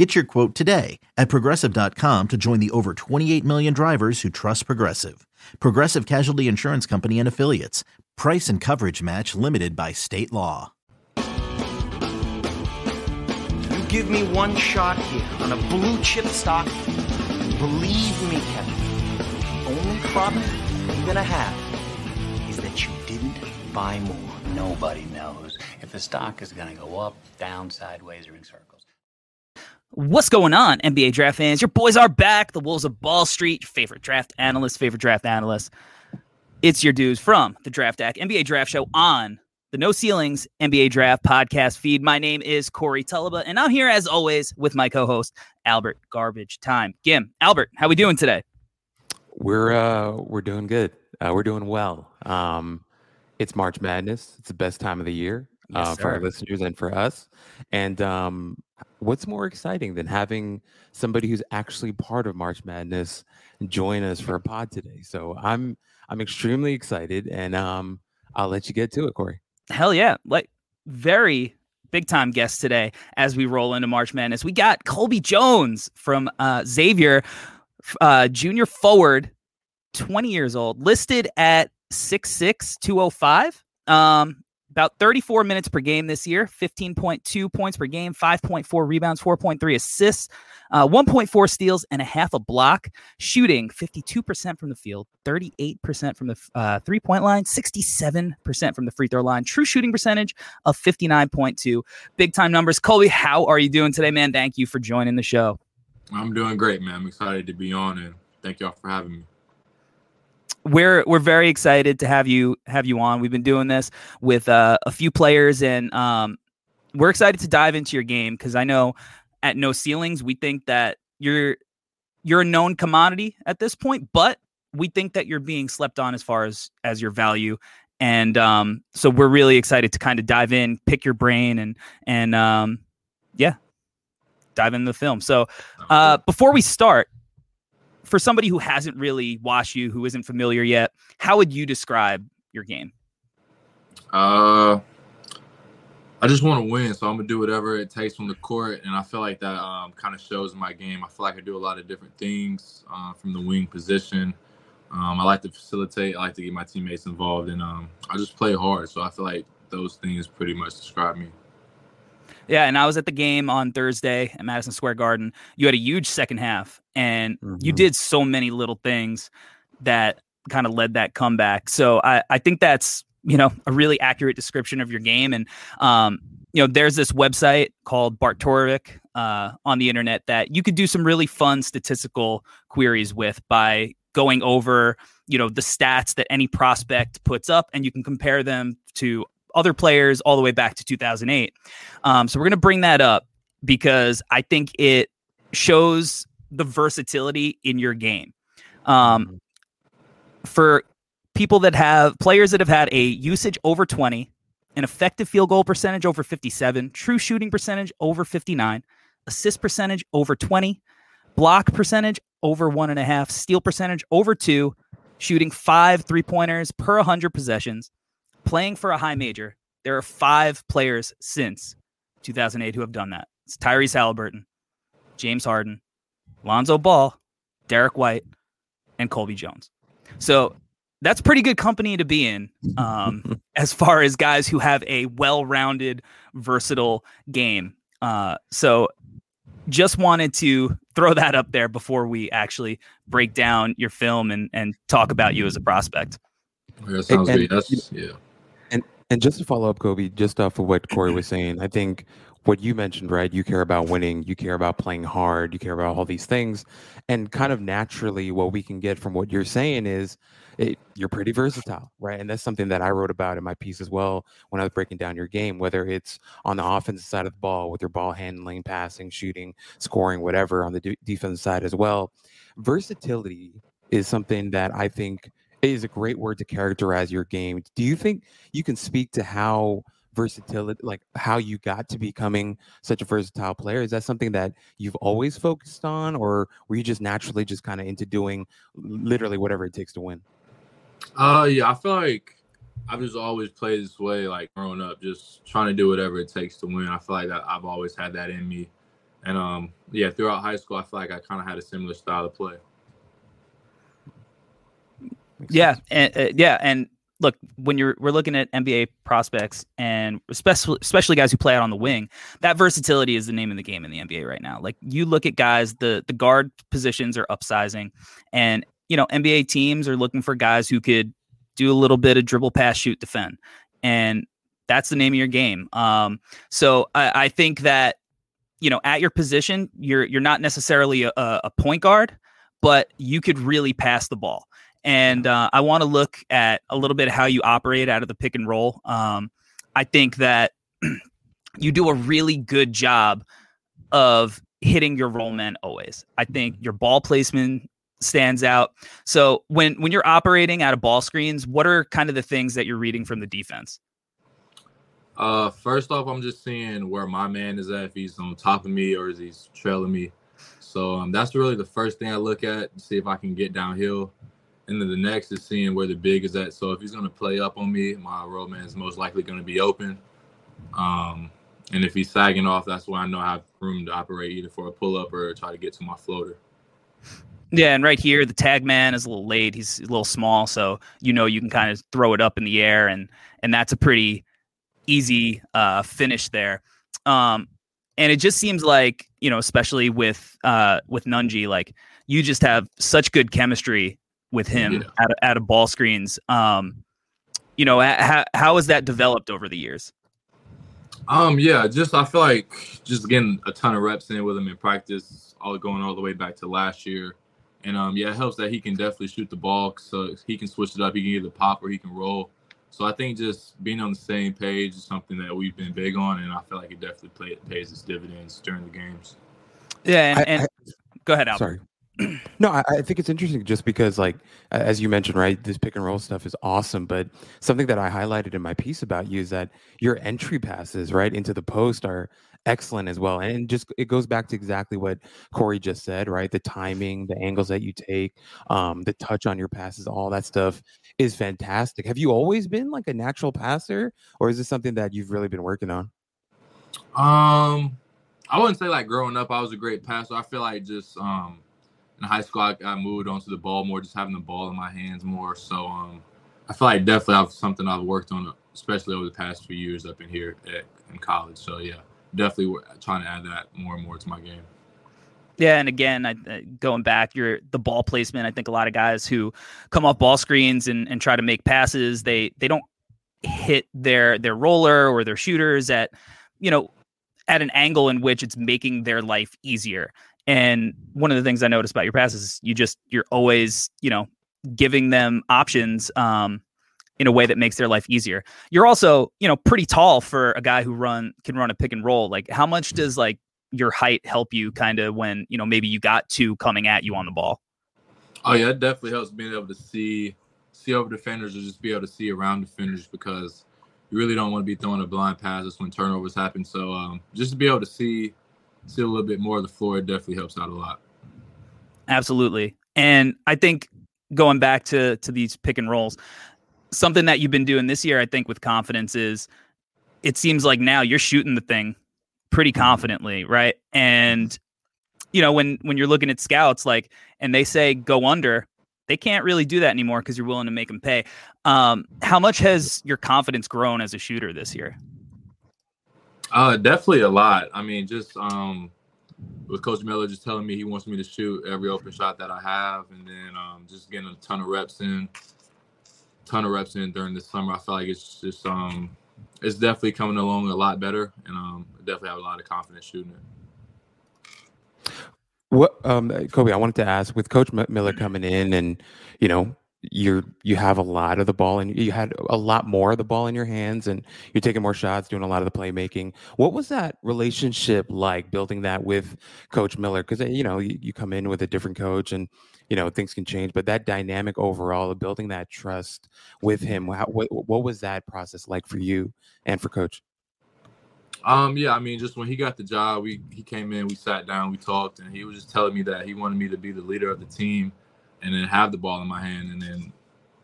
Get your quote today at progressive.com to join the over 28 million drivers who trust Progressive. Progressive Casualty Insurance Company and Affiliates. Price and coverage match limited by state law. You give me one shot here on a blue chip stock. Believe me, Kevin, the only problem you're gonna have is that you didn't buy more. Nobody knows if the stock is going to go up, down, sideways, or in circles. What's going on, NBA draft fans? Your boys are back. The Wolves of Ball Street, your favorite draft analyst, favorite draft analyst. It's your dudes from the Draftdaq NBA Draft Show on the No Ceilings NBA Draft podcast feed. My name is Corey Tulaba, and I'm here as always with my co-host Albert Garbage Time. Gim, Albert, how we doing today? We're uh we're doing good. Uh, we're doing well. Um, it's March Madness. It's the best time of the year Yes, uh, for our listeners and for us. And um, what's more exciting than having somebody who's actually part of March Madness join us for a pod today? So I'm I'm extremely excited, and um, I'll let you get to it, Corey. Hell yeah. Like very big time guest today as we roll into March Madness. We got Colby Jones from uh, Xavier, uh, junior forward, 20 years old, listed at 6'6, 205. Um, about 34 minutes per game this year, 15.2 points per game, 5.4 rebounds, 4.3 assists, uh, 1.4 steals, and a half a block. Shooting 52% from the field, 38% from the uh, three point line, 67% from the free throw line. True shooting percentage of 59.2. Big time numbers. Colby, how are you doing today, man? Thank you for joining the show. I'm doing great, man. I'm excited to be on and thank y'all for having me. We're we're very excited to have you have you on. We've been doing this with uh, a few players, and um, we're excited to dive into your game because I know at No Ceilings we think that you're you're a known commodity at this point, but we think that you're being slept on as far as as your value. And um, so we're really excited to kind of dive in, pick your brain, and and um, yeah, dive into the film. So uh, before we start, for somebody who hasn't really watched you, who isn't familiar yet, how would you describe your game? Uh, I just want to win, so I'm gonna do whatever it takes from the court, and I feel like that um, kind of shows in my game. I feel like I do a lot of different things uh, from the wing position. Um, I like to facilitate. I like to get my teammates involved, and um, I just play hard. So I feel like those things pretty much describe me. Yeah, and I was at the game on Thursday at Madison Square Garden. You had a huge second half, and you Mhm. did so many little things that kind of led that comeback. So I, I think that's you know a really accurate description of your game. And um, you know, there's this website called Barttorvik uh, on the internet that you could do some really fun statistical queries with by going over you know the stats that any prospect puts up, and you can compare them to other players all the way back to 2008. Um, so we're going to bring that up because I think it shows the versatility in your game. Um, for people that have players that have had a usage over 20, an effective field goal percentage over 57, true shooting percentage over 59, assist percentage over 20, block percentage over one and a half, steal percentage over two, shooting five three pointers per 100 possessions, playing for a high major. There are five players since 2008 who have done that. It's Tyrese Halliburton, James Harden, Lonzo Ball, Derrick White, and Colby Jones. So that's pretty good company to be in um, as far as guys who have a well-rounded, versatile game. Uh, so just wanted to throw that up there before we actually break down your film and, and talk about you as a prospect. Yeah, that sounds and- good. That's yeah. And just to follow up, Kobe, just off of what Corey was saying, I think what you mentioned, right? You care about winning, you care about playing hard, you care about all these things. And kind of naturally, what we can get from what you're saying is it, you're pretty versatile, right? And that's something that I wrote about in my piece as well when I was breaking down your game, whether it's on the offensive side of the ball with your ball handling, passing, shooting, scoring, whatever, on the de- defensive side as well. Versatility is something that I think is a great word to characterize your game. Do you think you can speak to how versatility, like how you got to becoming such a versatile player? Is that something that you've always focused on, or were you just naturally just kind of into doing literally whatever it takes to win? Uh, yeah, I feel like I've just always played this way, like growing up, just trying to do whatever it takes to win. I feel like that I've always had that in me, and um, yeah, throughout high school, I feel like I kind of had a similar style of play. Yeah, and uh, yeah, and look, when you're we're looking at NBA prospects and especially especially guys who play out on the wing, that versatility is the name of the game in the NBA right now. Like you look at guys, the the guard positions are upsizing, and you know NBA teams are looking for guys who could do a little bit of dribble, pass, shoot, defend, and that's the name of your game. Um, so I, I think that you know at your position, you're you're not necessarily a, a point guard, but you could really pass the ball. And uh, I want to look at a little bit how you operate out of the pick and roll. Um, I think that you do a really good job of hitting your roll man always. I think your ball placement stands out. So when when you're operating out of ball screens, what are kind of the things that you're reading from the defense? Uh, first off, I'm just seeing where my man is at. If he's on top of me or is he trailing me. So um, that's really the first thing I look at see if I can get downhill. And then the next is seeing where the big is at. So if he's going to play up on me, my roll man is most likely going to be open. Um, and if he's sagging off, that's why I know I have room to operate either for a pull up or try to get to my floater. Yeah, and right here the tag man is a little late. He's a little small, so you know you can kind of throw it up in the air, and and that's a pretty easy uh, finish there. Um, and it just seems like you know, especially with uh, with Nunge, like you just have such good chemistry with him yeah. out, of, out of ball screens. Um, you know, how, how has that developed over the years? Um, yeah, just I feel like just getting a ton of reps in with him in practice, all going all the way back to last year. And um, yeah, it helps that he can definitely shoot the ball, so he can switch it up. He can either pop or he can roll. So I think just being on the same page is something that we've been big on, and I feel like it definitely play, pays its dividends during the games. Yeah, and, and I, I, go ahead, Albert. Sorry no, I, I, think it's interesting just because, like, as you mentioned, right, this pick and roll stuff is awesome. But something that I highlighted in my piece about you is that your entry passes, right, into the post are excellent as well. And just it goes back to exactly what Corey just said, right? The timing, the angles that you take, um, the touch on your passes, all that stuff is fantastic. Have you always been like a natural passer, or is this something that you've really been working on? Um, I wouldn't say like growing up, I was a great passer. I feel like just um in high school, I, I moved onto the ball more, just having the ball in my hands more. So um, I feel like definitely have something I've worked on, especially over the past few years up in here at, in college. So yeah, definitely trying to add that more and more to my game. Yeah, and again, I, going back, you're the ball placement. I think a lot of guys who come off ball screens and, and try to make passes, they they don't hit their their roller or their shooters at you know at an angle in which it's making their life easier. And one of the things I noticed about your passes is you just you're always, you know, giving them options um, in a way that makes their life easier. You're also, you know, pretty tall for a guy who run can run a pick and roll. Like how much does like your height help you kind of when, you know, maybe you got two coming at you on the ball? Oh yeah, it definitely helps being able to see see over defenders or just be able to see around defenders because you really don't want to be throwing a blind pass. That's when turnovers happen. So um, just to be able to see see a little bit more of the floor, it definitely helps out a lot. Absolutely. And I think going back to to these pick and rolls, something that you've been doing this year, I think, with confidence is it seems like now you're shooting the thing pretty confidently, right? And you know, when when you're looking at scouts, like, and they say go under, they can't really do that anymore because you're willing to make them pay. Um, how much has your confidence grown as a shooter this year? Uh, definitely a lot. I mean, just um, with Coach Miller just telling me he wants me to shoot every open shot that I have, and then um, just getting a ton of reps in, ton of reps in during the summer. I feel like it's just um, it's definitely coming along a lot better, and um, definitely have a lot of confidence shooting it. What, um, Kobe? I wanted to ask with Coach Miller coming in, and you know, you're you have a lot of the ball and you had a lot more of the ball in your hands and you're taking more shots doing a lot of the playmaking what was that relationship like building that with coach miller because you know you, you, come in with a different coach and you know things can change. But that dynamic overall of building that trust with him, how, what, what was that process like for you and for Coach? Um, yeah, I mean, just when he got the job, we he came in, we sat down, we talked, and he was just telling me that he wanted me to be the leader of the team, and then have the ball in my hand, and then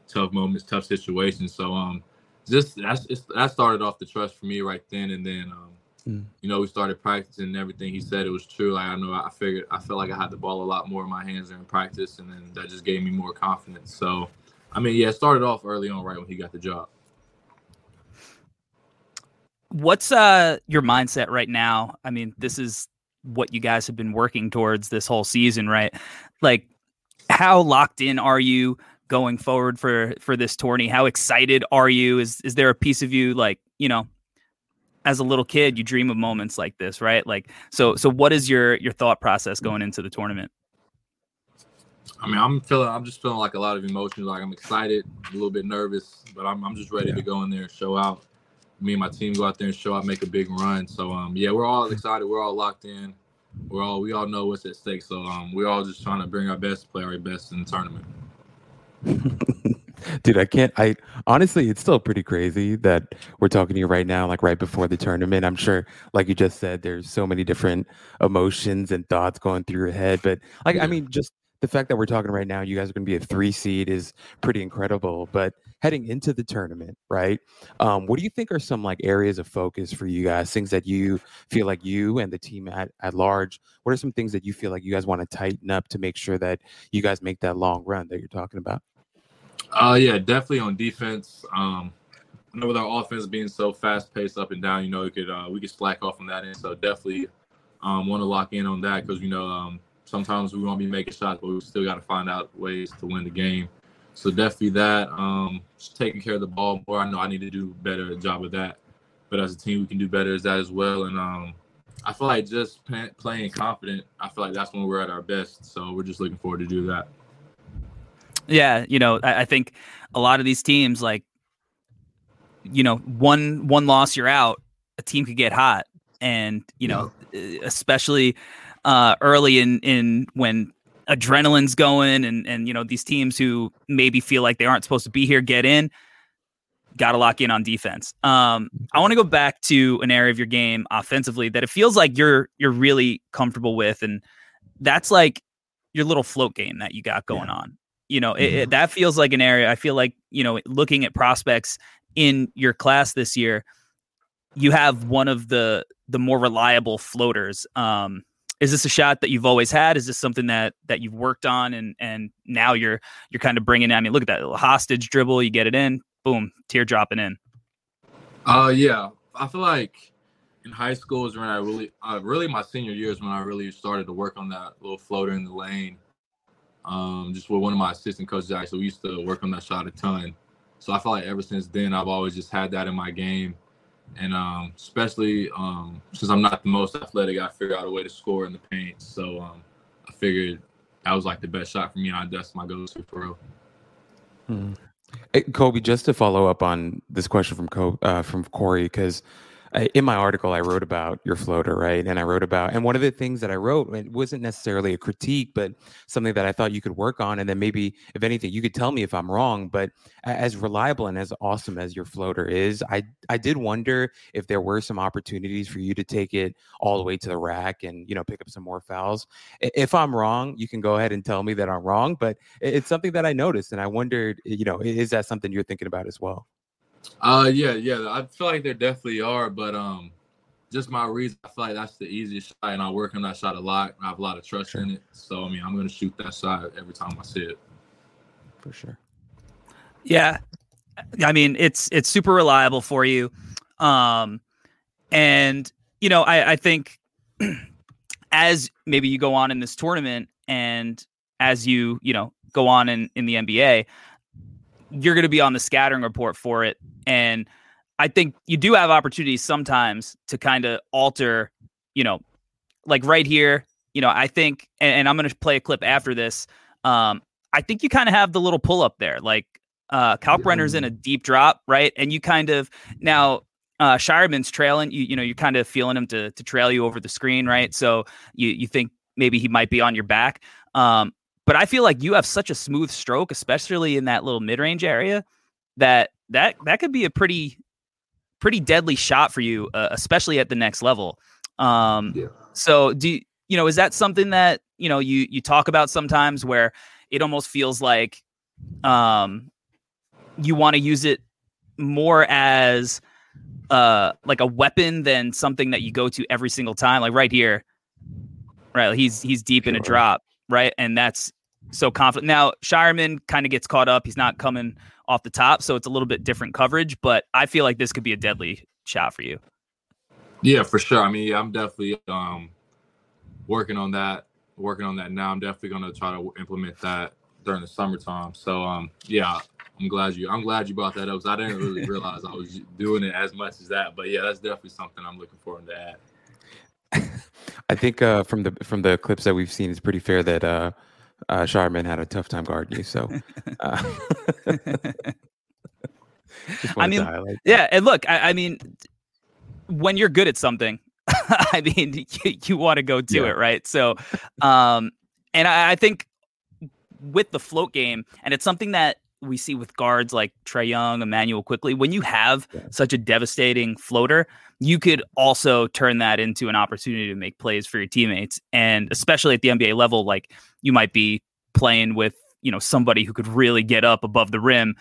tough moments, tough situations. So um, just that's that started off the trust for me right then, and then um, mm. you know we started practicing and everything he said it was true. Like I know I figured I felt like I had the ball a lot more in my hands during practice, and then that just gave me more confidence. So, I mean, yeah, it started off early on, right when he got the job. What's uh your mindset right now? I mean, this is what you guys have been working towards this whole season, right? Like how locked in are you going forward for for this tourney? How excited are you? Is is there a piece of you like, you know, as a little kid, you dream of moments like this, right? Like so so what is your your thought process going into the tournament? I mean, I'm feeling I'm just feeling like a lot of emotions. Like I'm excited, a little bit nervous, but I'm I'm just ready yeah. to go in there and show out me and my team go out there and show out, make a big run. So um, yeah, we're all excited. We're all locked in. We're all we all know what's at stake. So um, we're all just trying to bring our best, play our best in the tournament. Dude, I can't. I honestly, it's still pretty crazy that we're talking to you right now, like right before the tournament. I'm sure, like you just said, there's so many different emotions and thoughts going through your head. But like, yeah. I mean, just the fact that we're talking right now, you guys are going to be a three seed is pretty incredible. But heading into the tournament, right? Um, what do you think are some like areas of focus for you guys? Things that you feel like you and the team at, at large, what are some things that you feel like you guys want to tighten up to make sure that you guys make that long run that you're talking about? Uh, yeah, definitely on defense. Um, I know with our offense being so fast paced up and down, you know, we could uh, we could slack off on that end. So definitely um, want to lock in on that because you know um, sometimes we won't be making shots, but we still got to find out ways to win the game. So definitely that. Um, just taking care of the ball more. I know I need to do better job of that, but as a team, we can do better as that as well. And um, I feel like just playing confident. I feel like that's when we're at our best. So we're just looking forward to do that. Yeah, you know, I, I think a lot of these teams, like, you know, one one loss, you're out. A team could get hot, and you know, yeah. especially uh, early in in when adrenaline's going and and you know these teams who maybe feel like they aren't supposed to be here get in got to lock in on defense um, i want to go back to an area of your game offensively that it feels like you're you're really comfortable with and that's like your little float game that you got going yeah. on you know it, it, mm-hmm. that feels like an area i feel like you know looking at prospects in your class this year you have one of the the more reliable floaters um is this a shot that you've always had? Is this something that that you've worked on and and now you're you're kind of bringing? I mean, look at that little hostage dribble. You get it in, boom, tear dropping in. Uh, yeah, I feel like in high school is when I really, uh, really my senior year is when I really started to work on that little floater in the lane. Um, just with one of my assistant coaches, actually, we used to work on that shot a ton. So I feel like ever since then, I've always just had that in my game and um, especially um, since I'm not the most athletic, I figured out a way to score in the paint. So um, I figured that was like the best shot for me, and that's my go-to for real. Hmm. Hey, Kobe, just to follow up on this question from Kobe, uh, from Corey, because in my article i wrote about your floater right? And i wrote about and one of the things that i wrote it wasn't necessarily a critique but something that i thought you could work on. And then maybe if anything you could tell me if i'm wrong but as reliable and as awesome as your floater is i i did wonder if there were some opportunities for you to take it all the way to the rack and you know pick up some more fouls. If i'm wrong you can go ahead and tell me that i'm wrong but it's something that i noticed and i wondered you know is that something you're thinking about as well uh, yeah, yeah. I feel like there definitely are, but um, just my reason, I feel like that's the easiest shot, and I work on that shot a lot. I have a lot of trust sure. in it, so I mean, I'm gonna shoot that shot every time I see it. For sure. Yeah, I mean, it's it's super reliable for you, um, and you know, I I think as maybe you go on in this tournament, and as you you know go on in in the NBA, you're going to be on the scouting report for it. And I think you do have opportunities sometimes to kind of alter, you know, like right here, you know, I think, and, and I'm going to play a clip after this. Um, I think you kind of have the little pull up there. Like uh, Kalkbrenner's in a deep drop, right? And you kind of now uh, Scheierman's trailing. You you know you're kind of feeling him to to trail you over the screen, right? So you you think maybe he might be on your back. Um, but I feel like you have such a smooth stroke, especially in that little mid range area, that that that could be a pretty pretty deadly shot for you, uh, especially at the next level. Um, yeah. So do you, know is that something that you know you you talk about sometimes where it almost feels like um you want to use it more as uh like a weapon than something that you go to every single time like right here right he's he's deep sure. in a drop right and that's so confident now Scheierman kind of gets caught up he's not coming off the top so it's a little bit different coverage but i feel like this could be a deadly shot for you yeah for sure i mean i'm definitely um working on that working on that now i'm definitely going to try to implement that during the summertime so um yeah I'm glad you. I'm glad you brought that up. Cause I didn't really realize I was doing it as much as that. But yeah, that's definitely something I'm looking forward to add. I think uh, from the from the clips that we've seen, it's pretty fair that uh, uh, Scheierman had a tough time guarding you. So, uh, I mean, yeah, and look, I, I, mean, when you're good at something, I mean, you, you want to go do yeah. it, right? So, um, and I, I think with the float game, and it's something that we see with guards like Trae Young, Immanuel Quickley, when you have yeah. such a devastating floater, you could also turn that into an opportunity to make plays for your teammates. And especially at the NBA level, like you might be playing with, you know, somebody who could really get up above the rim.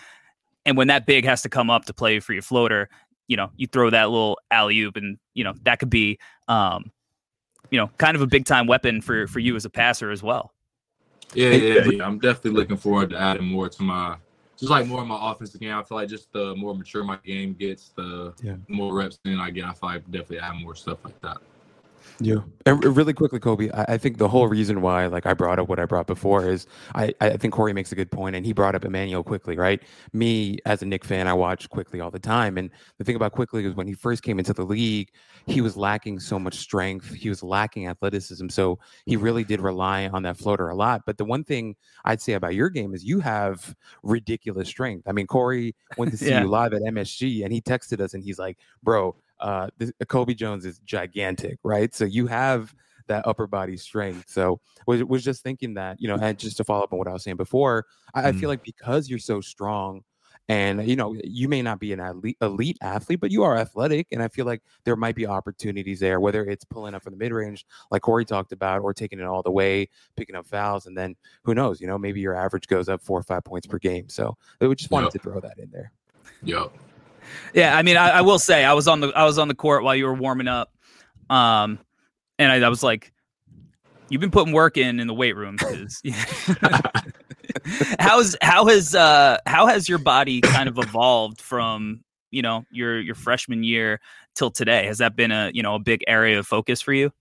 And when that big has to come up to play for your floater, you know, you throw that little alley oop and, you know, that could be um, you know, kind of a big time weapon for for you as a passer as well. Yeah, yeah, yeah. I'm definitely looking forward to adding more to my just like more of my offensive game. I feel like just the more mature my game gets, the yeah. more reps in I get. I feel like definitely add more stuff like that. Yeah. And really Quickley, Kobe, I, think the whole reason why like I brought up what I brought before is I, I think Corey makes a good point and he brought up Immanuel Quickley, right? Me as a Knick fan, I watch quickly all the time. And the thing about quickly is when he first came into the league, he was lacking so much strength. He was lacking athleticism. So he really did rely on that floater a lot. But the one thing I'd say about your game is you have ridiculous strength. I mean, Corey went to see yeah. you live at MSG and he texted us and he's like, bro, uh, this, Kobe Jones is gigantic, right? So you have that upper body strength. So was was just thinking that, you know, and just to follow up on what I was saying before, I, mm. I feel mm. like because you're so strong and you know you may not be an elite, elite athlete but you are athletic and i feel like there might be opportunities there whether it's pulling up from the mid-range like corey talked about or taking it all the way picking up fouls and then who knows you know maybe your average goes up four or five points per game so we just wanted yep. to throw that in there yep yeah, I mean, I, I, will say I was on the I was on the court while you were warming up, um, and I, I was like, "You've been putting work in in the weight room." How's how has uh how has your body kind of evolved from you know your your freshman year till today? Has that been a you know a big area of focus for you?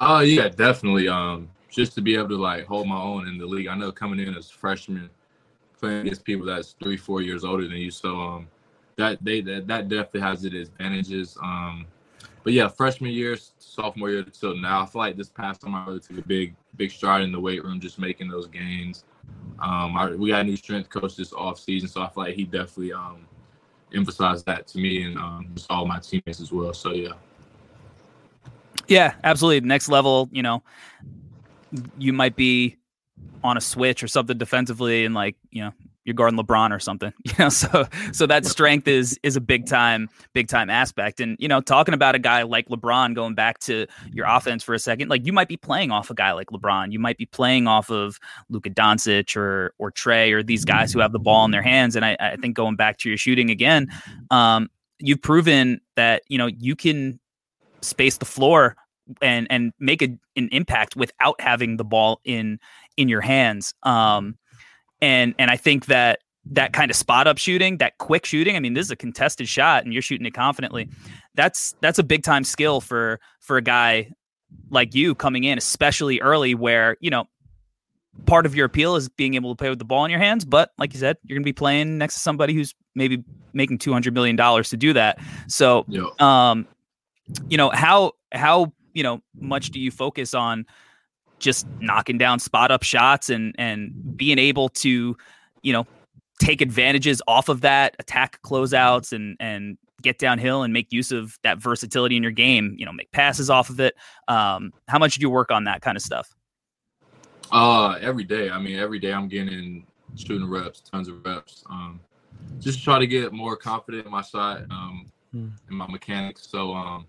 Oh uh, yeah, definitely. Um, just to be able to like hold my own in the league. I know coming in as freshman, playing against people that's three, four years older than you. So um, that they that, that definitely has its advantages. Um, but yeah, freshman year, sophomore year till now, I feel like this past time I really took a big big stride in the weight room, just making those gains. Um, I, we got a new strength coach this off season, so I feel like he definitely um, emphasized that to me and um, just all my teammates as well. So yeah. Yeah, absolutely. Next level, you know, you might be on a switch or something defensively, and like you know, you're guarding LeBron or something, you know. So so that strength is is a big time big time aspect. And you know, talking about a guy like LeBron, going back to your offense for a second, like you might be playing off a guy like LeBron, you might be playing off of Luka Doncic or or Trae or these guys who have the ball in their hands. And I, I think going back to your shooting again, um, you've proven that you know you can space the floor and and make a, an impact without having the ball in in your hands. Um, and and I think that that kind of spot up shooting, that quick shooting. I mean, this is a contested shot, and you're shooting it confidently. That's that's a big time skill for for a guy like you coming in, especially early, where you know part of your appeal is being able to play with the ball in your hands. But like you said, you're going to be playing next to somebody who's maybe making two hundred million dollars to do that. So, um, you know how how you know much do you focus on just knocking down spot up shots and and being able to, you know, take advantages off of that, attack closeouts and and get downhill and make use of that versatility in your game, you know, make passes off of it. Um, how much do you work on that kind of stuff? Uh, every day. I mean, every day I'm getting shooting reps, tons of reps. Um, just try to get more confident in my shot, um, mm. in my mechanics. So, um,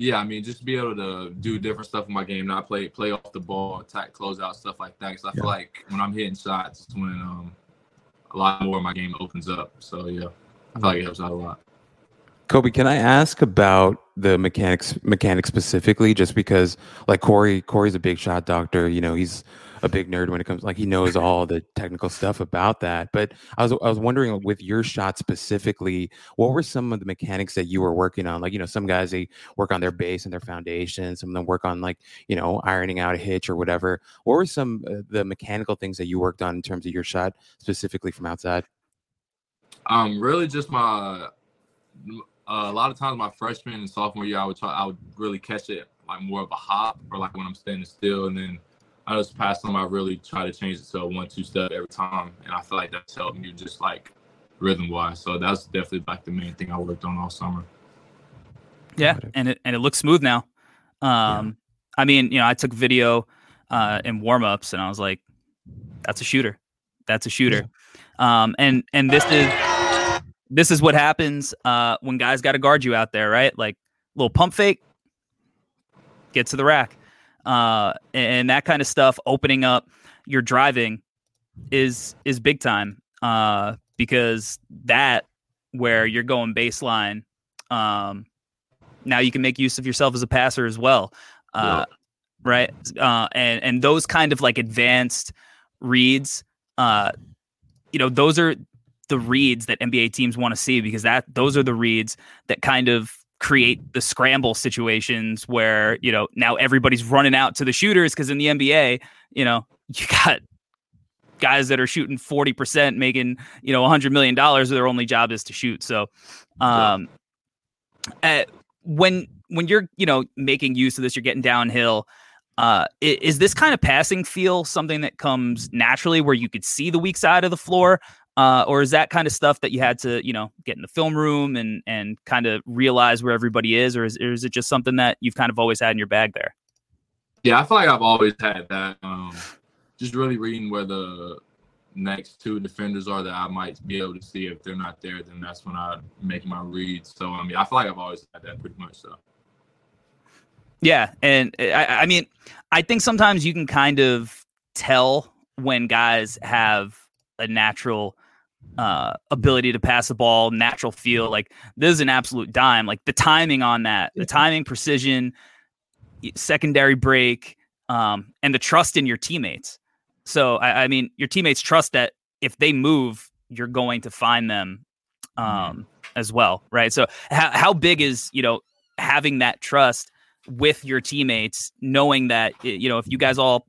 yeah, I mean, just be able to do different stuff in my game, not play play off the ball, attack, close out, stuff like that. Because I yeah. feel like when I'm hitting shots, it's when um, a lot more of my game opens up. So yeah, I feel like it helps out a lot. Kobe, can I ask about the mechanics mechanics specifically? Just because, like Corey, Corey's a big shot doctor. You know, he's a big nerd when it comes like he knows all the technical stuff about that. But I was I was wondering with your shot specifically, what were some of the mechanics that you were working on? Like you know, some guys they work on their base and their foundation. Some of them work on like you know ironing out a hitch or whatever. What were some uh, the mechanical things that you worked on in terms of your shot specifically from outside? Um, really just my. Uh, a lot of times, my freshman and sophomore year, I would try. I would really catch it like more of a hop, or like when I'm standing still, and then I just past them. I really try to change it to a one-two step every time, and I feel like that's helping you just like rhythm-wise. So that's definitely like the main thing I worked on all summer. Yeah, and it and it looks smooth now. Um, yeah. I mean, you know, I took video uh, in warm-ups, and I was like, "That's a shooter. That's a shooter." Um, and and this is this is what happens uh, when guys got to guard you out there, right? Like little pump fake, get to the rack uh, and that kind of stuff, opening up your driving is is big time uh, because that where you're going baseline. Um, now you can make use of yourself as a passer as well, uh, yeah. right? Uh, and and those kind of like advanced reads, uh, you know, those are the reads that NBA teams want to see because that those are the reads that kind of create the scramble situations where you know now everybody's running out to the shooters because in the NBA, you know, you got guys that are shooting 40% making you know 100 million dollars their only job is to shoot. So um uh, when when you're you know making use of this you're getting downhill uh is this kind of passing feel something that comes naturally where you could see the weak side of the floor uh, or is that kind of stuff that you had to, you know, get in the film room and and kind of realize where everybody is, or is, or is it just something that you've kind of always had in your bag there? Yeah, I feel like I've always had that. Um, just really reading where the next two defenders are that I might be able to see. If they're not there, then that's when I make my reads. So I mean, I feel like I've always had that pretty much. So. Yeah, and I, I mean, I think sometimes you can kind of tell when guys have a natural uh, ability to pass the ball, natural feel. Like this is an absolute dime. Like the timing on that, the timing, precision, secondary break, um, and the trust in your teammates. So I, I, mean, your teammates trust that if they move, you're going to find them um, as well, right? So how how big is you know having that trust with your teammates, knowing that you know if you guys all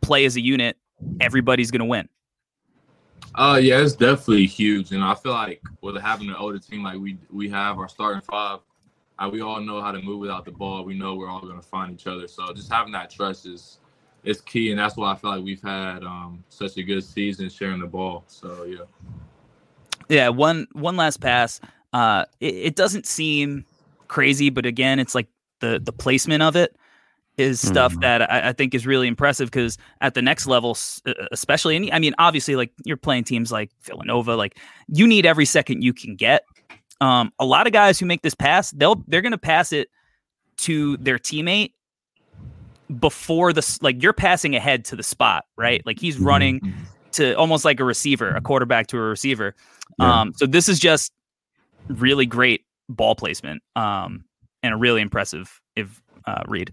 play as a unit, everybody's going to win. Uh, yeah, it's definitely huge, and I feel like with having an older team like we we have, our starting five, uh, we all know how to move without the ball. We know we're all going to find each other. So just having that trust is is key, and that's why I feel like we've had um, such a good season sharing the ball. So yeah. Yeah, one one last pass. Uh, it, it doesn't seem crazy, but again, it's like the the placement of it is stuff mm. that I, I, think is really impressive because at the next level, especially, and I mean, obviously, like you're playing teams like Villanova, like you need every second you can get. Um, a lot of guys who make this pass, they'll they're going to pass it to their teammate before the like you're passing ahead to the spot, right? Like he's mm-hmm. running mm-hmm. to almost like a receiver, a quarterback to a receiver. Yeah. Um, so this is just really great ball placement um, and a really impressive if uh, read.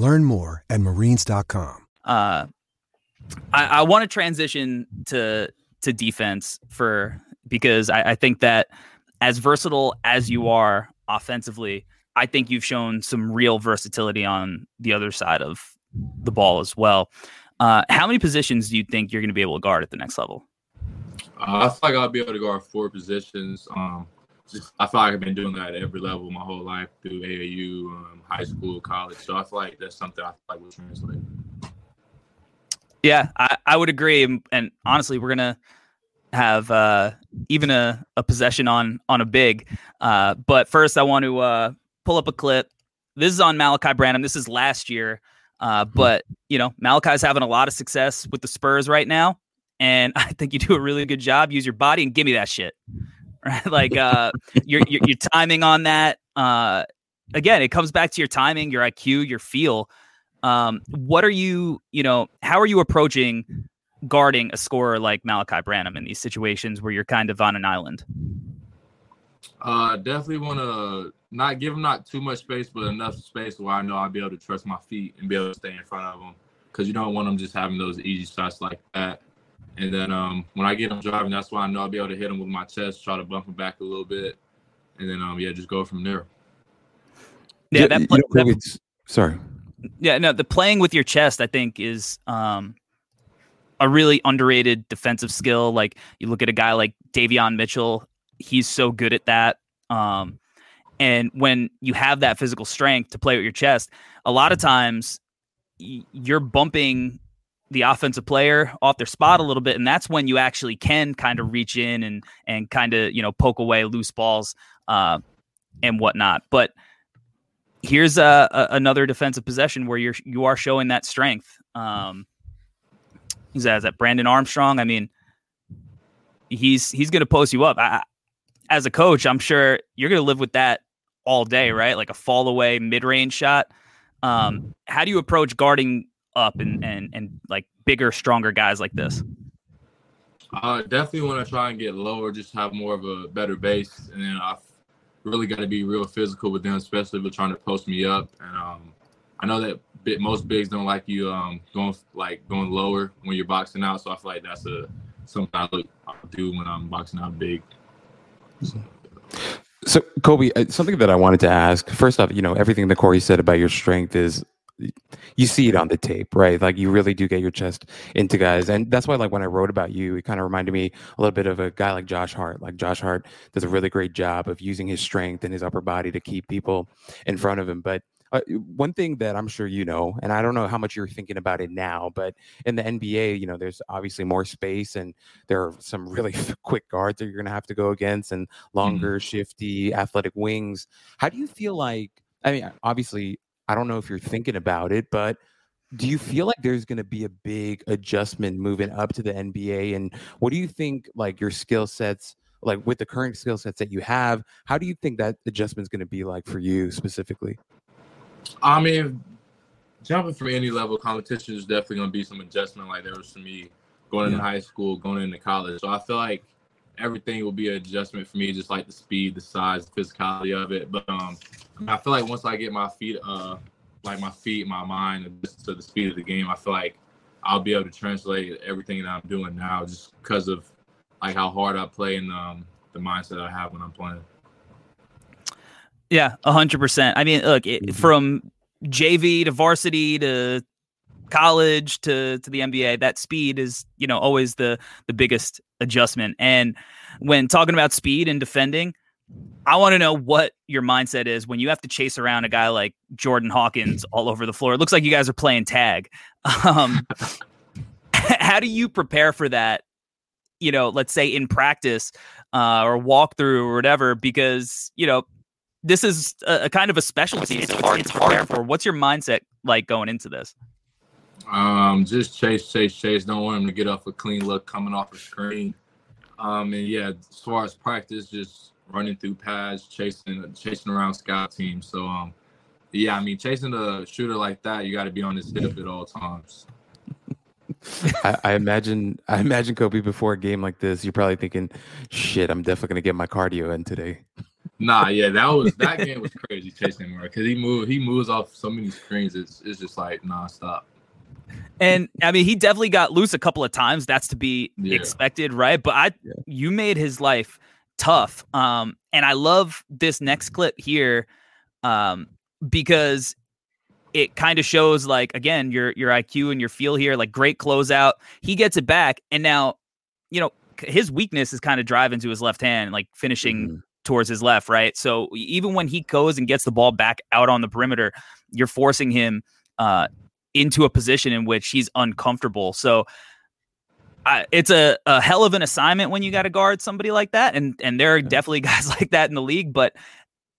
Learn more at marines.com. Uh, I, I want to transition to to defense for because I, I think that as versatile as you are offensively, I think you've shown some real versatility on the other side of the ball as well. Uh, how many positions do you think you're going to be able to guard at the next level? Uh, I feel like I'll be able to guard four positions. Um, just, I feel like I've been doing that at every level my whole life through AAU, um, high school, college. So I feel like that's something I feel like will translate. Yeah, I, I would agree. And, and honestly, we're gonna have uh, even a, a possession on on a big. Uh, but first, I want to uh, pull up a clip. This is on Malaki Branham. This is last year. Uh, hmm. but you know, Malaki's having a lot of success with the Spurs right now, and I think you do a really good job. Use your body and give me that shit. Right, like uh, your, your your timing on that. Uh, again, it comes back to your timing, your IQ, your feel. Um, what are you, you know, how are you approaching guarding a scorer like Malaki Branham in these situations where you're kind of on an island? Uh, definitely want to not give him not too much space, but enough space where I know I'll be able to trust my feet and be able to stay in front of him. Because you don't want them just having those easy shots like that. And then um, when I get him driving, that's why I know I'll be able to hit him with my chest, try to bump him back a little bit, and then um, yeah, just go from there. Yeah, that, play, you know, that sorry. Yeah, no, the playing with your chest, I think, is um, a really underrated defensive skill. Like you look at a guy like Davion Mitchell, he's so good at that. Um, and when you have that physical strength to play with your chest, a lot of times y- you're bumping the offensive player off their spot a little bit, and that's when you actually can kind of reach in and and kind of you know poke away loose balls uh, and whatnot. But here's a, a, another defensive possession where you're you are showing that strength. Um, he's as that Brandon Armstrong. I mean, he's he's to post you up. I, as a coach, I'm sure you're to live with that all day, right? Like a fall away mid range shot. Um, how do you approach guarding up and and and like bigger, stronger guys like this? I definitely want to try and get lower, just have more of a better base, and then I really got to be real physical with them, especially if they're trying to post me up. And um, I know that bit, most bigs don't like you um, going like going lower when you're boxing out, so I feel like that's a something I look I do when I'm boxing out big. So. So, Kobe, uh, something that I wanted to ask. First off, you know, everything that Corey said about your strength is you see it on the tape, right? Like you really do get your chest into guys. And that's why like when I wrote about you, it kind of reminded me a little bit of a guy like Josh Hart. Like Josh Hart does a really great job of using his strength and his upper body to keep people in front of him. But uh, one thing that I'm sure you know, and I don't know how much you're thinking about it now, but in the NBA, you know, there's obviously more space and there are some really quick guards that you're going to have to go against and mm-hmm. longer, mm-hmm. shifty, athletic wings. How do you feel like? I mean, obviously, I don't know if you're thinking about it, but do you feel like there's going to be a big adjustment moving up to the NBA? And what do you think, like your skill sets, like with the current skill sets that you have, how do you think that adjustment is going to be like for you specifically? I mean, jumping from any level competition is definitely going to be some adjustment, like there was for me going yeah. into high school, going into college. So I feel like everything will be an adjustment for me, just like the speed, the size, the physicality of it. But um, I feel like once I get my feet, uh, like my feet, my mind to the speed of the game, I feel like I'll be able to translate everything that I'm doing now, just because of like how hard I play and um, the mindset I have when I'm playing. Yeah, hundred percent. I mean, look, it, mm-hmm. from JV to varsity to college to to the NBA, that speed is you know always the the biggest adjustment. And when talking about speed and defending, I want to know what your mindset is when you have to chase around a guy like Jordan Hawkins all over the floor. It looks like you guys are playing tag. Um, how do you prepare for that? You know, let's say in practice uh, or walkthrough or whatever, because you know this is a, a kind of a specialty. It's, hard. it's hard for. What's your mindset like going into this? Um, just chase, chase, chase. Don't want him to get off a clean look coming off the screen. Um, and yeah, as far as practice, just running through pads, chasing, chasing around scout teams. So um, Yeah, I mean, chasing a shooter like that, you got to be on his hip at all times. I, I, imagine I imagine Kobe before a game like this, you're probably thinking, "Shit, I'm definitely gonna get my cardio in today." Nah, yeah, that was that game was crazy chasing him because he moved he moves off so many screens. It's it's just like nonstop. And I mean, he definitely got loose a couple of times. That's to be yeah. expected, right? But I, yeah. you made his life tough. Um, and I love this next clip here, um, because it kind of shows like again your your IQ and your feel here. Like great closeout. He gets it back, and now, you know, his weakness is kind of driving to his left hand, like finishing. Mm-hmm. Towards his left, right? So even when he goes and gets the ball back out on the perimeter, you're forcing him uh, into a position in which he's uncomfortable. So I, it's a, a hell of an assignment when you got to guard somebody like that, and and there are definitely guys like that in the league. But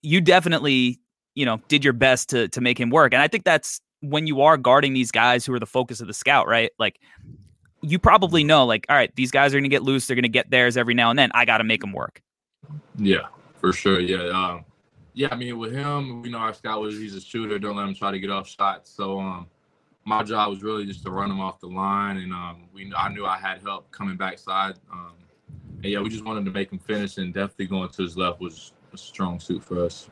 you definitely, you know, did your best to to make him work, and I think that's when you are guarding these guys who are the focus of the scout, right? Like you probably know, like, all right, these guys are going to get loose, they're going to get theirs every now and then. I got to make them work. Yeah, for sure. Yeah, um, yeah. I mean, with him, we know our scout was he's a shooter. Don't let him try to get off shots. So, um, my job was really just to run him off the line, and um, we I knew I had help coming backside. Um, and yeah, we just wanted to make him finish, and definitely going to his left was a strong suit for us.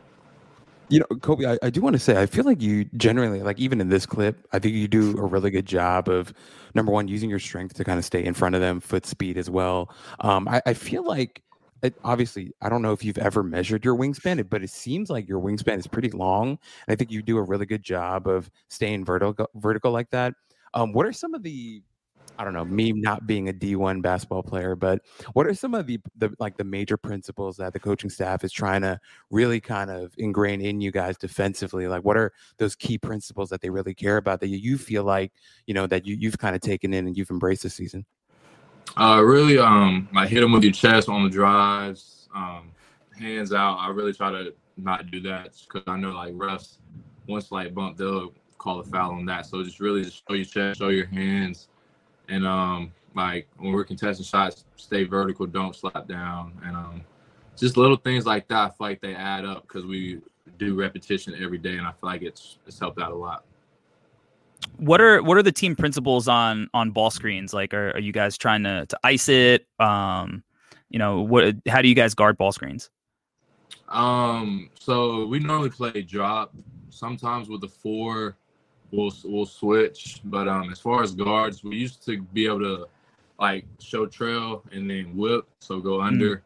You know, Colby, I, I do want to say I feel like you generally, like even in this clip, I think you do a really good job of number one using your strength to kind of stay in front of them, foot speed as well. Um, I, I feel like it, obviously, I don't know if you've ever measured your wingspan, but it seems like your wingspan is pretty long. And I think you do a really good job of staying vertical, vertical like that. Um, what are some of the, I don't know, me not being a D1 basketball player, but what are some of the, the like the major principles that the coaching staff is trying to really kind of ingrain in you guys defensively? Like, what are those key principles that they really care about that you, feel like, you know, that you, you've kind of taken in and you've embraced this season? Uh, really, um, like hit them with your chest on the drives, um, hands out. I really try to not do that because I know like refs, one slight bump, they'll call a foul on that. So just really just show your chest, show your hands, and um, like when we're contesting shots, stay vertical, don't slap down, and um, just little things like that. I feel like they add up because we do repetition every day, and I feel like it's it's helped out a lot what are what are the team principles on on ball screens? Like, are, are you guys trying to to ice it? Um, you know, what? How do you guys guard ball screens? Um, so we normally play drop. Sometimes with the four, we'll we'll switch. But um, as far as guards, we used to be able to like show trail and then whip, so go under. Mm.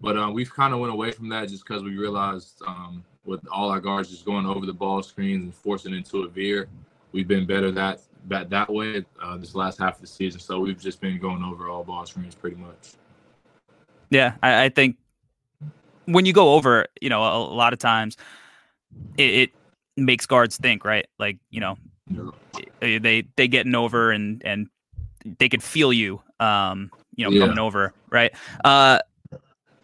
But um, we've kind of went away from that just because we realized um, with all our guards just going over the ball screens and forcing into a veer, we've been better that that that way uh, this last half of the season. So we've just been going over all ball screens pretty much. Yeah, I, I think when you go over, you know, a, a lot of times it, it, makes guards think, right? Like you know, yeah. they they getting over and and they could feel you, um, you know, yeah. coming over, right? Uh,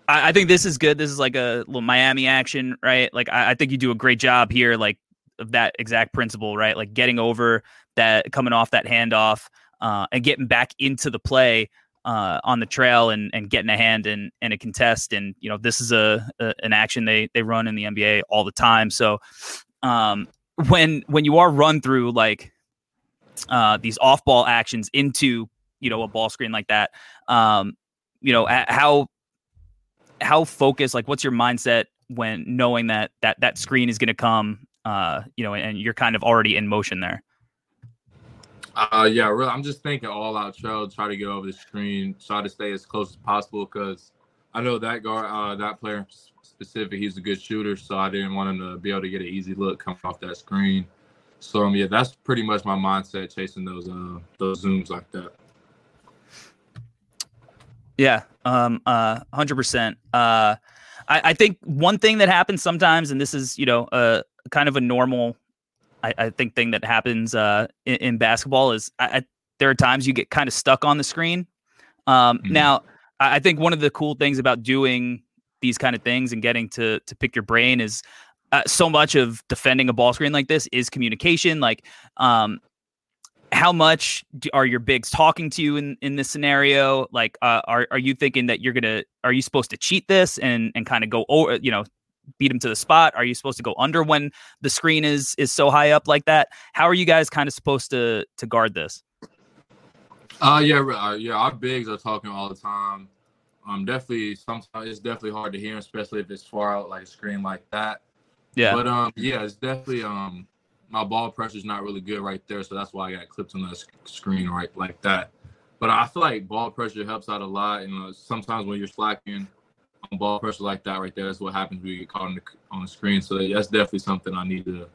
I, I think this is good. This is like a little Miami action, right? Like I, I think you do a great job here, like of that exact principle, right? Like getting over that, coming off that handoff, uh, and getting back into the play uh, on the trail and, and getting a hand in, in a contest. And you know, this is a, a an action they they run in the NBA all the time. So um, when when you are run through like uh, these off ball actions into you know a ball screen like that, um, you know how how focused like what's your mindset when knowing that that that screen is going to come uh, you know, and you're kind of already in motion there. Uh, yeah, really. I'm just thinking all out trail, try to get over the screen, try to stay as close as possible because I know that guard, uh, that player specific, he's a good shooter, so I didn't want him to be able to get an easy look coming off that screen. So um, yeah, that's pretty much my mindset chasing those uh those zooms like that. Yeah, um, uh, hundred percent. Uh, I, I think one thing that happens sometimes, and this is you know a kind of a normal, I, I think, thing that happens uh, in, in basketball is I, I, there are times you get kind of stuck on the screen. Um, mm-hmm. Now, I think one of the cool things about doing these kind of things and getting to to pick your brain is uh, so much of defending a ball screen like this is communication. Like, um, how much do, are your bigs talking to you in in this scenario? Like, uh, are are you thinking that you're gonna are you supposed to cheat this and and kind of go over you know beat him to the spot? Are you supposed to go under when the screen is is so high up like that? How are you guys kind of supposed to to guard this? Uh yeah, uh, yeah. Our bigs are talking all the time. Um, definitely. Sometimes it's definitely hard to hear, especially if it's far out like a screen like that. Yeah. But um, yeah, it's definitely um, my ball pressure is not really good right there, so that's why I got clipped on the sc- screen right like that. But I feel like ball pressure helps out a lot, and uh, sometimes when you're slacking ball pressure like that right there, that's what happens when you get caught on the on the screen. So that's definitely something I need to.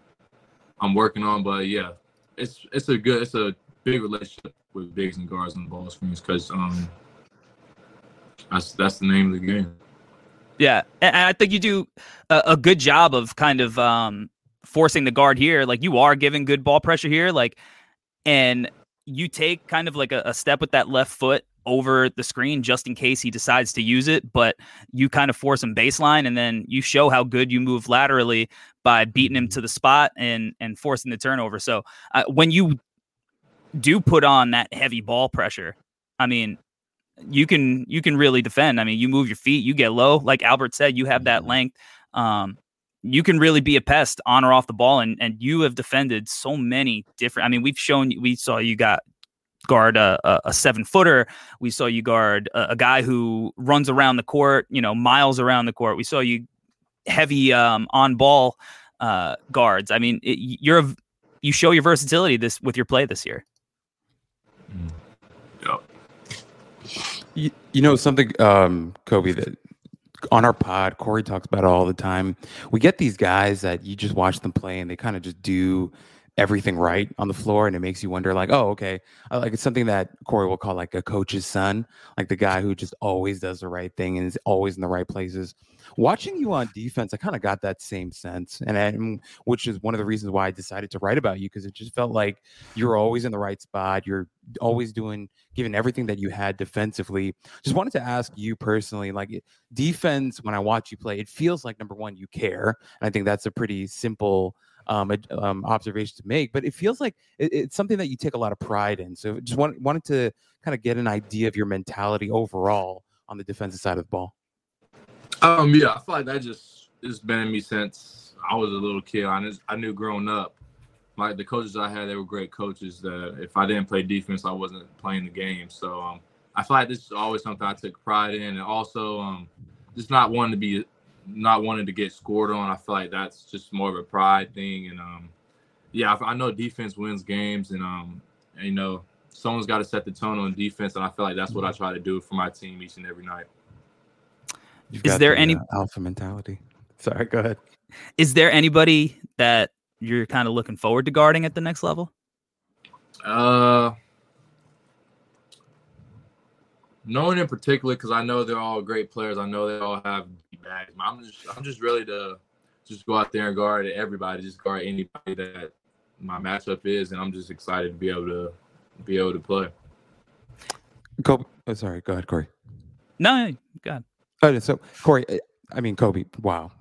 I'm working on, but yeah, it's it's a good, it's a big relationship with bigs and guards on the ball screens because um, that's that's the name of the game. Yeah, and I think you do a, a good job of kind of um, forcing the guard here. Like you are giving good ball pressure here, like, and you take kind of like a, a step with that left foot over the screen just in case he decides to use it, but you kind of force him baseline and then you show how good you move laterally by beating him to the spot and and forcing the turnover. So uh, when you do put on that heavy ball pressure, I mean, you can you can really defend. I mean, you move your feet, you get low, like Albert said, you have that length. Um, you can really be a pest on or off the ball, and and you have defended so many different. I mean, we've shown we saw you got guard a, a, a seven footer. We saw you guard a, a, guy who runs around the court, you know, miles around the court. We saw you heavy um, on ball uh, guards. I mean, it, you're a, you show your versatility this with your play this year. You, you know something, um, Colby, that on our pod, Corey talks about it all the time. We get these guys that you just watch them play and they kind of just do everything right on the floor and it makes you wonder like oh okay. Like it's something that corey will call like a coach's son like the guy who just always does the right thing and is always in the right places. Watching you on defense i kind of got that same sense and I, which is one of the reasons why i decided to write about you because it just felt like you're always in the right spot you're always doing giving everything that you had defensively. Just wanted to ask you personally like defense when i watch you play it feels like number one you care and i think that's a pretty simple um, um, observation to make, but it feels like it, it's something that you take a lot of pride in. So just want, wanted to kind of get an idea of your mentality overall on the defensive side of the ball. Um, yeah, I feel like that just has been in me since I was a little kid. I, just, I knew growing up, like the coaches I had, they were great coaches. That if I didn't play defense, I wasn't playing the game. So um, I feel like this is always something I took pride in, and also um, just not wanting to be not wanting to get scored on. I feel like that's just more of a pride thing. And um, yeah, I, I know defense wins games, and um, and, you know, someone's got to set the tone on defense, and I feel like that's what I try to do for my team each and every night. You've Is there the, any uh, alpha mentality? Sorry, go ahead. Is there anybody that you're kind of looking forward to guarding at the next level? Uh, no one in particular, because I know they're all great players. I know they all have bags. I'm just, I'm just really to just go out there and guard everybody, just guard anybody that my matchup is, and I'm just excited to be able to be able to play. Colby, oh, sorry, go ahead, Corey. No, God. Oh, so Corey, I mean Colby. Wow,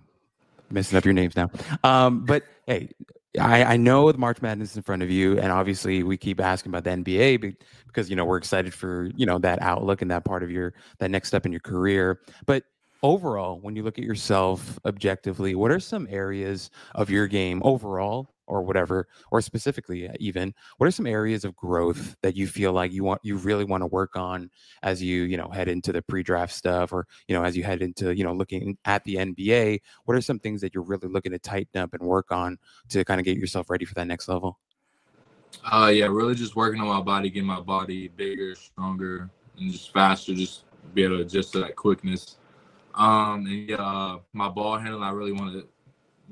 messing up your names now. Um, but hey, I, I know the March Madness in front of you, and obviously we keep asking about the NBA because you know we're excited for you know that outlook and that part of your that next step in your career. But overall, when you look at yourself objectively, what are some areas of your game overall or whatever, or specifically uh, even, what are some areas of growth that you feel like you want you really want to work on as you, you know, head into the pre-draft stuff or, you know, as you head into, you know, looking at the NBA, what are some things that you're really looking to tighten up and work on to kind of get yourself ready for that next level? Uh yeah, really just working on my body, getting my body bigger, stronger, and just faster, just be able to adjust to that quickness um, and yeah, uh, my ball handling, I really want to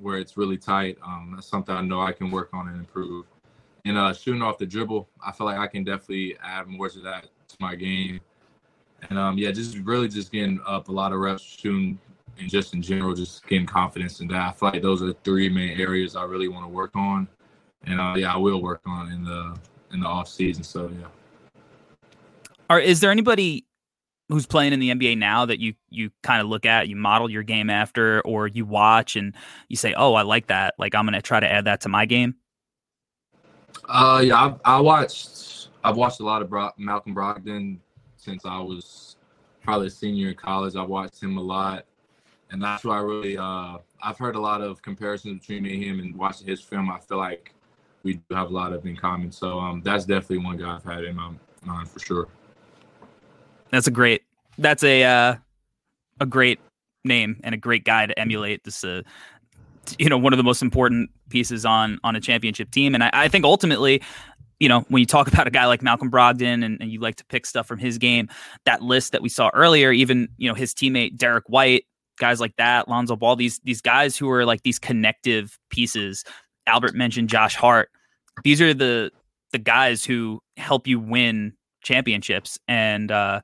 where it's really tight. Um, that's something I know I can work on and improve. And uh, shooting off the dribble, I feel like I can definitely add more to that to my game. And um, yeah, just really just getting up a lot of reps shooting and just in general, just getting confidence in that. I feel like those are the three main areas I really want to work on. And uh, yeah, I will work on in the in the off season. So yeah. Are is there anybody who's playing in the NBA now that you you kind of look at, you model your game after, or you watch and you say, "Oh, I like that. Like I'm gonna try to add that to my game." Uh, yeah, I've, I watched. I've watched a lot of Bro- Malcolm Brogdon since I was probably a senior in college. I watched him a lot. and that's why I really uh, I've heard a lot of comparisons between me and him, and watching his film, I feel like we do have a lot of in common. So um, that's definitely one guy I've had in my mind for sure. That's a great. That's a uh, a great name and a great guy to emulate. This, uh, you know, one of the most important pieces on on a championship team, and I, I think ultimately, you know, when you talk about a guy like Malcolm Brogdon and, and you like to pick stuff from his game, that list that we saw earlier, even you know his teammate Derrick White, guys like that, Lonzo Ball, these these guys who are like these connective pieces. Albert mentioned Josh Hart. These are the the guys who help you win championships, and uh,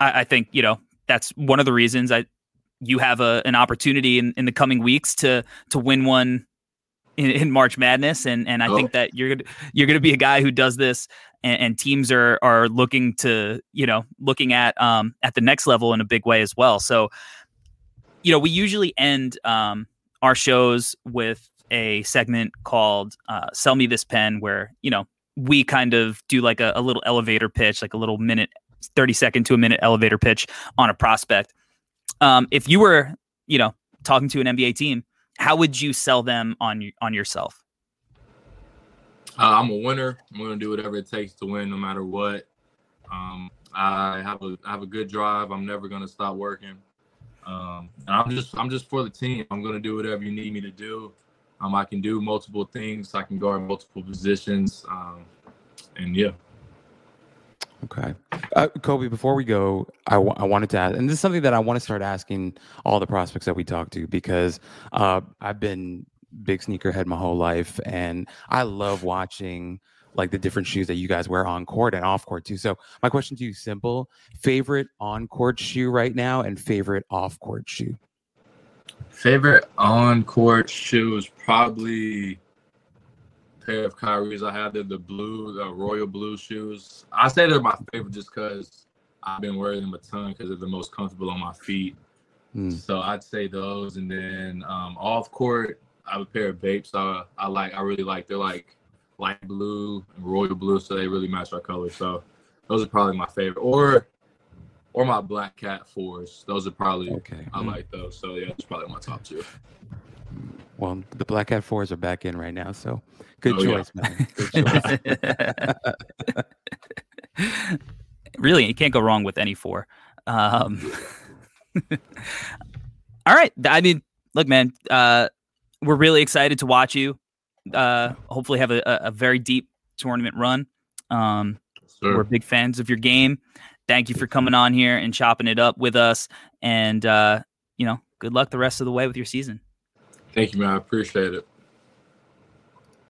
I, I think you know that's one of the reasons I you have a an opportunity in, in the coming weeks to to win one in, in March Madness, and and I Oh. think that you're gonna you're gonna be a guy who does this, and, and teams are are looking to you know looking at um at the next level in a big way as well. So, you know, we usually end um our shows with a segment called uh, "Sell Me This Pen," where you know we kind of do like a, a little elevator pitch, like a little minute, thirty second to a minute elevator pitch on a prospect. Um, if you were, you know, talking to an NBA team, how would you sell them on on yourself? Uh, I'm a winner. I'm gonna do whatever it takes to win, no matter what. Um, I have a I have a good drive. I'm never gonna stop working. Um, and I'm just I'm just for the team. I'm gonna do whatever you need me to do. Um, I can do multiple things. I can guard multiple positions. Um, and yeah. Okay. Uh, Colby, before we go, I I wanted to ask, and this is something that I want to start asking all the prospects that we talk to because uh, I've been big sneakerhead my whole life, and I love watching like the different shoes that you guys wear on court and off court too. So my question to you simple: favorite on court shoe right now, and favorite off court shoe. Favorite on court shoe is probably pair of Kyrie's. I have the, the blue, the royal blue shoes. I say they're my favorite just because I've been wearing them a ton because they're the most comfortable on my feet. Hmm. So I'd say those, and then um, off court, I have a pair of Bapes I, I like, I really like. They're like light blue and royal blue, so they really match our color. So those are probably my favorite, or or my Black Cat fours. Those are probably Okay. I Hmm. like those. So yeah, it's probably my top two. Well, the Black Cat fours are back in right now, so good Oh, yeah. choice, man. Good choice. really, you can't go wrong with any four. Um, all right. I mean, look, man, uh, we're really excited to watch you. Uh, hopefully, have a, a, a very deep tournament run. Um, Sure. We're big fans of your game. Thank you for coming on here and chopping it up with us. And uh, you know, good luck the rest of the way with your season. Thank you, man. I appreciate it.